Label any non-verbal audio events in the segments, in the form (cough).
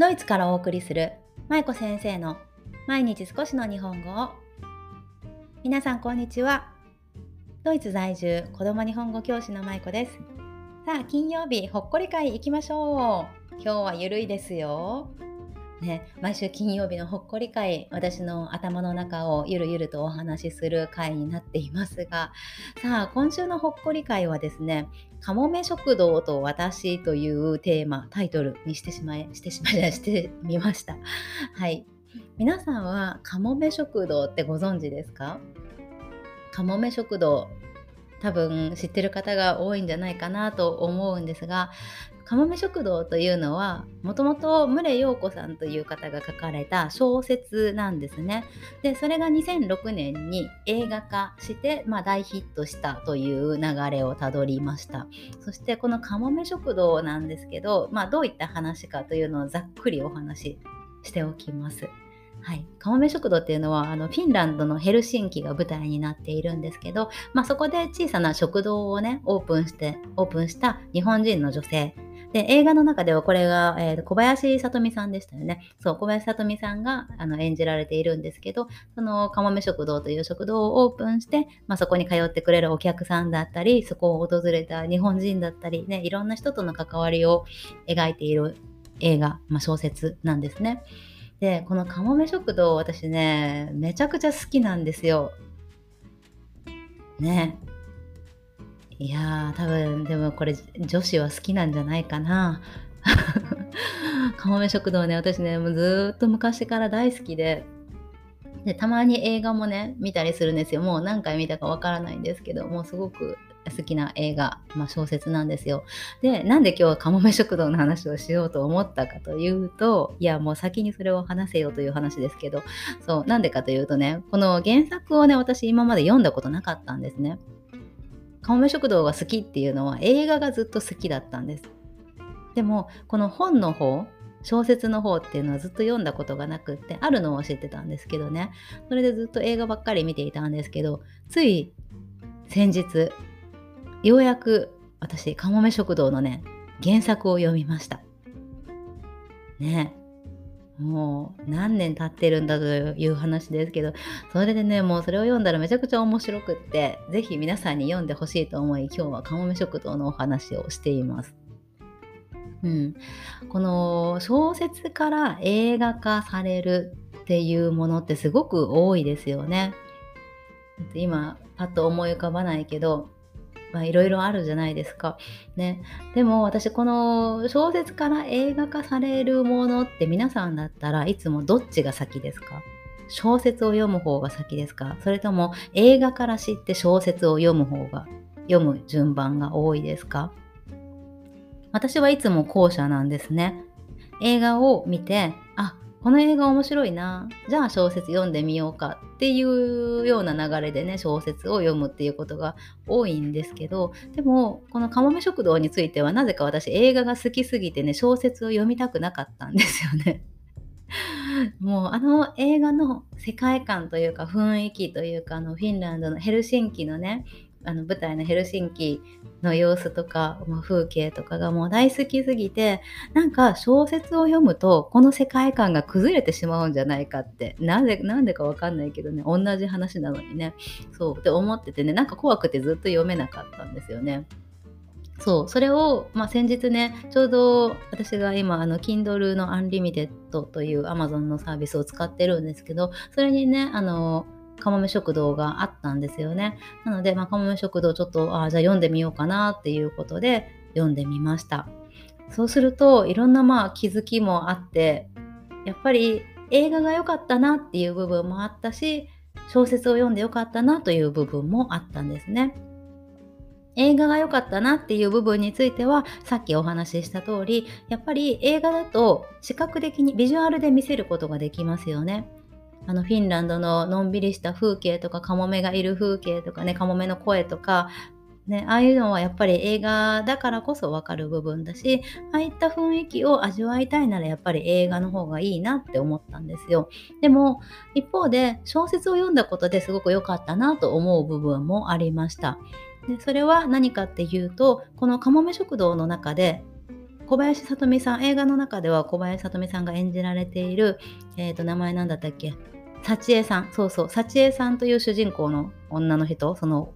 ドイツからお送りする舞子先生の毎日少しの日本語を。皆さんこんにちは。ドイツ在住子供日本語教師の舞子です。さあ金曜日ほっこり会行きましょう。今日はゆるいですよ。ね、毎週金曜日のほっこり会私の頭の中をゆるゆるとお話しする会になっていますがさあ今週のほっこり会はですねかもめ食堂と私というテーマタイトルにしてしまいしてしまい (laughs) してみました。はい。皆さんはかもめ食堂ってご存知ですか？かもめ食堂多分知ってる方が多いんじゃないかなと思うんですがかもめ食堂というのはもともと牟陽子さんという方が書かれた小説なんですね。でそれが2006年に映画化して、まあ、大ヒットしたという流れをたどりました。そしてこのかもめ食堂なんですけど、まあ、どういった話かというのをざっくりお話ししておきます。はい、かもめ食堂っていうのはあのフィンランドのヘルシンキが舞台になっているんですけど、まあ、そこで小さな食堂をねオープンしてオープンした日本人の女性で、映画の中ではこれが、えー、小林さとみさんでしたよね。そう、小林さとみさんがあの演じられているんですけど、そのかもめ食堂という食堂をオープンして、まあ、そこに通ってくれるお客さんだったり、そこを訪れた日本人だったり、ね、いろんな人との関わりを描いている映画、まあ、小説なんですね。で、このかもめ食堂、私ね、めちゃくちゃ好きなんですよ。ね。いやー、多分、でもこれ女子は好きなんじゃないかな。かもめ食堂ね、私ね、もうずっと昔から大好きで、で、たまに映画もね、見たりするんですよ。もう何回見たかわからないんですけど、もうすごく好きな映画、まあ、小説なんですよ。で、なんで今日はかもめ食堂の話をしようと思ったかというと、いや、もう先にそれを話せよという話ですけど、そう、なんでかというとね、この原作をね、私今まで読んだことなかったんですね。かもめ食堂が好きっていうのは映画がずっと好きだったんです。でもこの本の方小説の方っていうのはずっと読んだことがなくってあるのは知ってたんですけどねそれでずっと映画ばっかり見ていたんですけどつい先日ようやく私かもめ食堂のね原作を読みましたねもう何年経ってるんだという話ですけど、それでね、もうそれを読んだらめちゃくちゃ面白くって、ぜひ皆さんに読んでほしいと思い、今日はかもめ食堂のお話をしています。うん、この小説から映画化されるっていうものってすごく多いですよね。今パッと思い浮かばないけどまあ、いろいろあるじゃないですか。ね。でも私この小説から映画化されるものって皆さんだったらいつもどっちが先ですか？小説を読む方が先ですか？それとも映画から知って小説を読む方が読む順番が多いですか？私はいつも後者なんですね。映画を見て、この映画面白いなじゃあ小説読んでみようかっていうような流れでね小説を読むっていうことが多いんですけどでもこのかもめ食堂についてはなぜか私映画が好きすぎてね小説を読みたくなかったんですよね。(laughs) もうあの映画の世界観というか雰囲気というかあのフィンランドのヘルシンキのねあの舞台のヘルシンキの様子とか、まあ、風景とかがもう大好きすぎてなんか小説を読むとこの世界観が崩れてしまうんじゃないかってなんでなんでかわかんないけどね同じ話なのにねそうって思っててねなんか怖くてずっと読めなかったんですよね。そう、それを、まあ、先日ね、ちょうど私が今、あの、Kindle の Unlimited という Amazon のサービスを使ってるんですけど、それにね、あの、かもめ食堂があったんですよね。なので、まあ、かもめ食堂ちょっと、あじゃあ読んでみようかなっていうことで読んでみました。そうすると、いろんなまあ気づきもあって、やっぱり映画が良かったなっていう部分もあったし、小説を読んで良かったなという部分もあったんですね。映画が良かったなっていう部分についてはさっきお話しした通りやっぱり映画だと視覚的にビジュアルで見せることができますよね。あのフィンランドののんびりした風景とかカモメがいる風景とかねカモメの声とかね、ああいうのはやっぱり映画だからこそ分かる部分だしああいった雰囲気を味わいたいならやっぱり映画の方がいいなって思ったんですよ。でも一方で小説を読んだことですごく良かったなと思う部分もありました。でそれは何かっていうとこのかもめ食堂の中で小林さとみさん映画の中では小林さとみさんが演じられている、えー、と名前なんだったっけ？幸恵さん。そうそう。幸恵さんという主人公の女の人。その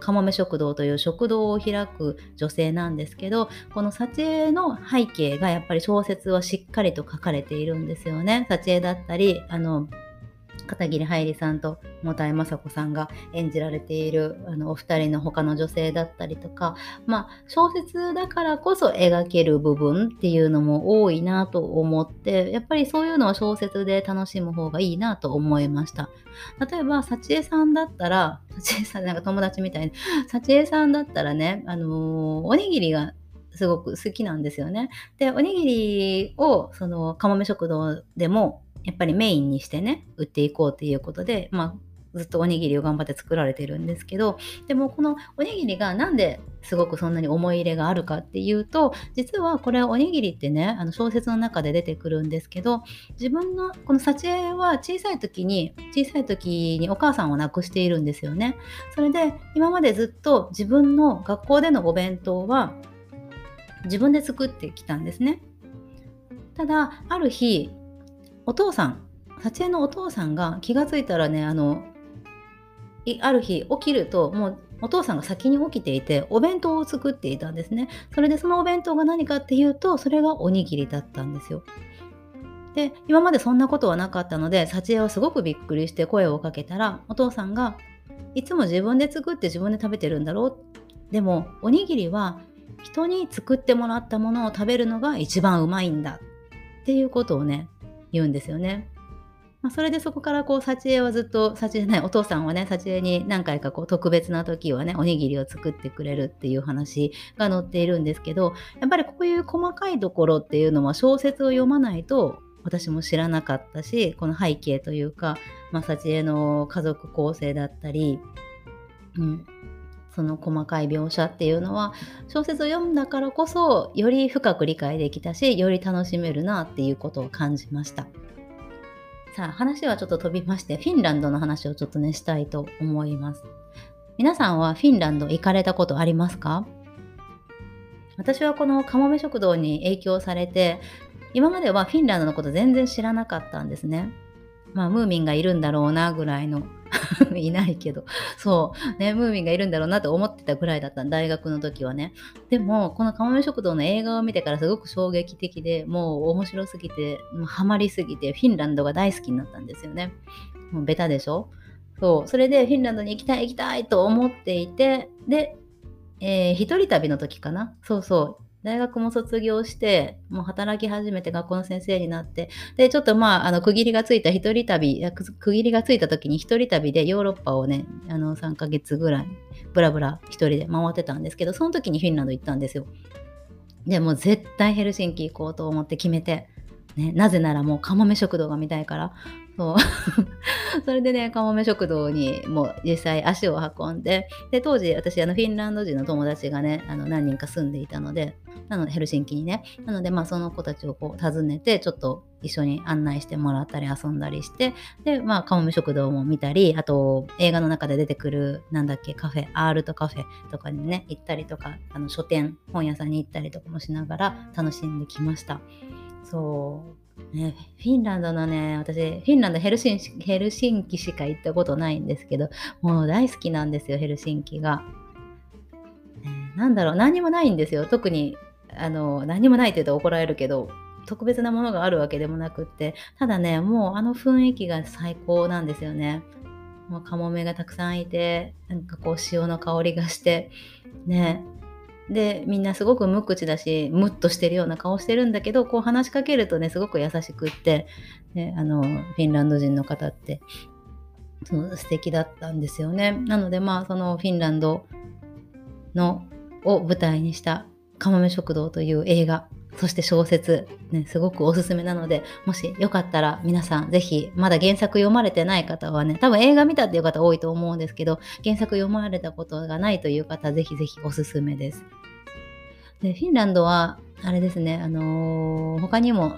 かもめ食堂という食堂を開く女性なんですけどこの幸恵の背景がやっぱり小説はしっかりと書かれているんですよね。幸恵だったりあの片桐はいりさんと茂田井雅子さんが演じられているあのお二人の他の女性だったりとか、まあ、小説だからこそ描ける部分っていうのも多いなと思ってやっぱりそういうのを小説で楽しむ方がいいなと思いました例えば幸恵さんだったら幸恵さんなんか友達みたいに幸恵さんだったらね、あのー、おにぎりがすごく好きなんですよね。で、おにぎりを、その、かもめ食堂でもやっぱりメインにしてね売っていこうっていうことで、まあ、ずっとおにぎりを頑張って作られてるんですけどでもこのおにぎりがなんですごくそんなに思い入れがあるかっていうと実はこれおにぎりってねあの小説の中で出てくるんですけど自分のこの幸恵は小さい時に小さい時にお母さんを亡くしているんですよね。それで今までずっと自分の学校でのお弁当は自分で作ってきたんですね。ただある日お父さん幸恵のお父さんが気がついたらねあのある日起きるともうお父さんが先に起きていてお弁当を作っていたんですね。それでそのお弁当が何かっていうとそれがおにぎりだったんですよ。で今までそんなことはなかったので幸恵はすごくびっくりして声をかけたらお父さんがいつも自分で作って自分で食べてるんだろう。でもおにぎりは人に作ってもらったものを食べるのが一番うまいんだっていうことをね言うんですよね。まあ、それでそこからこう幸恵はずっと幸恵じゃないお父さんはね幸恵に何回かこう特別な時はねおにぎりを作ってくれるっていう話が載っているんですけどやっぱりこういう細かいところっていうのは小説を読まないと私も知らなかったしこの背景というか、まあ、幸恵の家族構成だったり、うん、その細かい描写っていうのは小説を読んだからこそより深く理解できたしより楽しめるなっていうことを感じました。さあ話はちょっと飛びましてフィンランドの話をちょっとねしたいと思います。皆さんはフィンランド行かれたことありますか？私はこのかもめ食堂に影響されて今まではフィンランドのこと全然知らなかったんですね。まあムーミンがいるんだろうなぐらいの (laughs) いないけど、そう、ね、ムーミンがいるんだろうなと思ってたぐらいだった大学の時はね。でも、このかもめ食堂の映画を見てからすごく衝撃的で、もう面白すぎて、もうハマりすぎて、フィンランドが大好きになったんですよね。もうベタでしょ？そう、それでフィンランドに行きたい行きたいと思っていて、で、えー、一人旅の時かなそうそう。大学も卒業して、もう働き始めて学校の先生になって、で、ちょっとまあ、あの、区切りがついた一人旅、区切りがついた時に一人旅でヨーロッパをね、あの、3ヶ月ぐらい、ブラブラ一人で回ってたんですけど、その時にフィンランド行ったんですよ。で、もう絶対ヘルシンキ行こうと思って決めて、ね、なぜならもうかもめ食堂が見たいから、そう (laughs) それでねかもめ食堂にもう実際足を運んでで当時私あのフィンランド人の友達がねあの何人か住んでいたのでなのでヘルシンキにねなのでまあその子たちをこう訪ねてちょっと一緒に案内してもらったり遊んだりしてでまあかもめ食堂も見たりあと映画の中で出てくるなんだっけカフェアールトカフェとかにね行ったりとかあの書店本屋さんに行ったりとかもしながら楽しんできましたそうね、フィンランドのね、私、フィンランドヘルシンヘルシンキしか行ったことないんですけど、もう大好きなんですよ、ヘルシンキが。ね、なんだろう、何もないんですよ。特に、あの、何もないって言うと怒られるけど、特別なものがあるわけでもなくって、ただね、もうあの雰囲気が最高なんですよね。もうカモメがたくさんいて、なんかこう潮の香りがして、ね、でみんなすごく無口だしムッとしてるような顔してるんだけどこう話しかけるとねすごく優しくって、ね、あのフィンランド人の方ってその素敵だったんですよね。なのでまあそのフィンランドのを舞台にした「かもめ食堂」という映画そして小説、ね、すごくおすすめなので、もしよかったら皆さんぜひ、まだ原作読まれてない方はね、多分映画見たっていう方多いと思うんですけど、原作読まれたことがないという方、ぜひぜひおすすめです。で、フィンランドは、あれですね、あのー、他にも、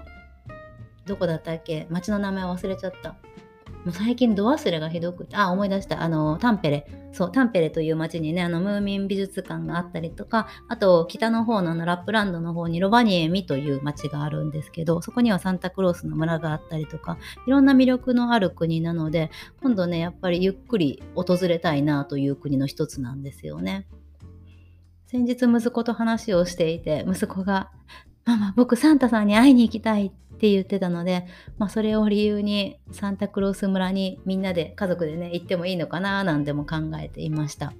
どこだったっけ？街の名前忘れちゃった。もう最近度忘れがひどく、あ、思い出した。あの、タンペレ。そう、タンペレという町にね、あの、ムーミン美術館があったりとか、あと、北の方ののラップランドの方にロバニエミという町があるんですけど、そこにはサンタクロースの村があったりとか、いろんな魅力のある国なので、今度ね、やっぱりゆっくり訪れたいなという国の一つなんですよね。先日息子と話をしていて、息子が、ママ、僕サンタさんに会いに行きたいって言ってたので、まあ、それを理由にサンタクロース村にみんなで家族でね行ってもいいのかななんても考えていました。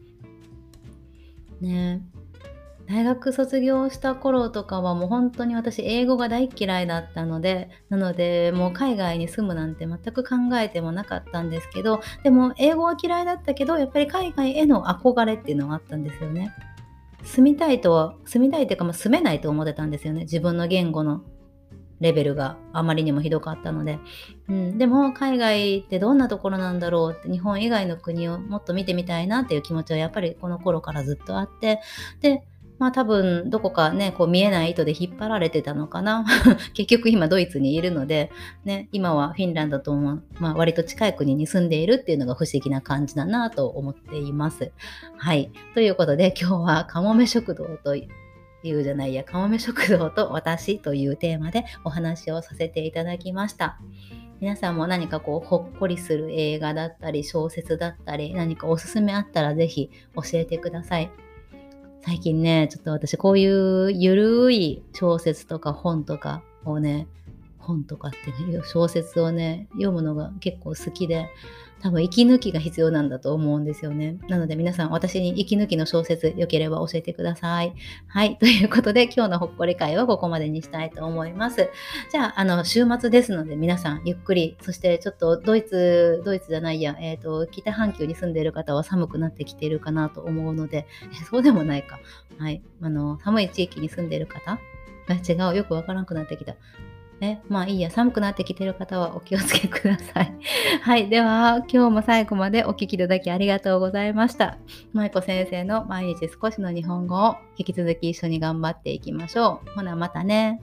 ね大学卒業した頃とかはもう本当に私英語が大嫌いだったのでなのでもう海外に住むなんて全く考えてもなかったんですけどでも英語は嫌いだったけどやっぱり海外への憧れっていうのはあったんですよね。住みたいとは住みたいっていうか、まあ、住めないと思ってたんですよね。自分の言語のレベルがあまりにもひどかったので、うん、でも海外ってどんなところなんだろうって日本以外の国をもっと見てみたいなっていう気持ちはやっぱりこの頃からずっとあって。でまあ多分どこかねこう見えない糸で引っ張られてたのかな (laughs) 結局今ドイツにいるので、ね、今はフィンランドとも、まあ、割と近い国に住んでいるっていうのが不思議な感じだなと思っています。はいということで今日はかもめ食堂というじゃないや、かもめ食堂と私というテーマでお話をさせていただきました。皆さんも何かこうほっこりする映画だったり小説だったり何かおすすめあったらぜひ教えてください。最近ね、ちょっと私こういうゆるい小説とか本とかをね、本とかっていう小説をね、読むのが結構好きで、多分息抜きが必要なんだと思うんですよね。なので皆さん私に息抜きの小説よければ教えてください。はい。(laughs) ということで今日のほっこり会はここまでにしたいと思います。じゃあ、あの、週末ですので皆さんゆっくり、そしてちょっとドイツ、ドイツじゃないや、え、ー、と、北半球に住んでいる方は寒くなってきているかなと思うので、えそうでもないか。はい。あの、寒い地域に住んでいる方？違う。よくわからなくなってきた。ね、まあいいや、寒くなってきてる方はお気をつけください。(laughs) はい。では、今日も最後までお聴きいただきありがとうございました。舞子先生の毎日少しの日本語を引き続き一緒に頑張っていきましょう。ほな、またね。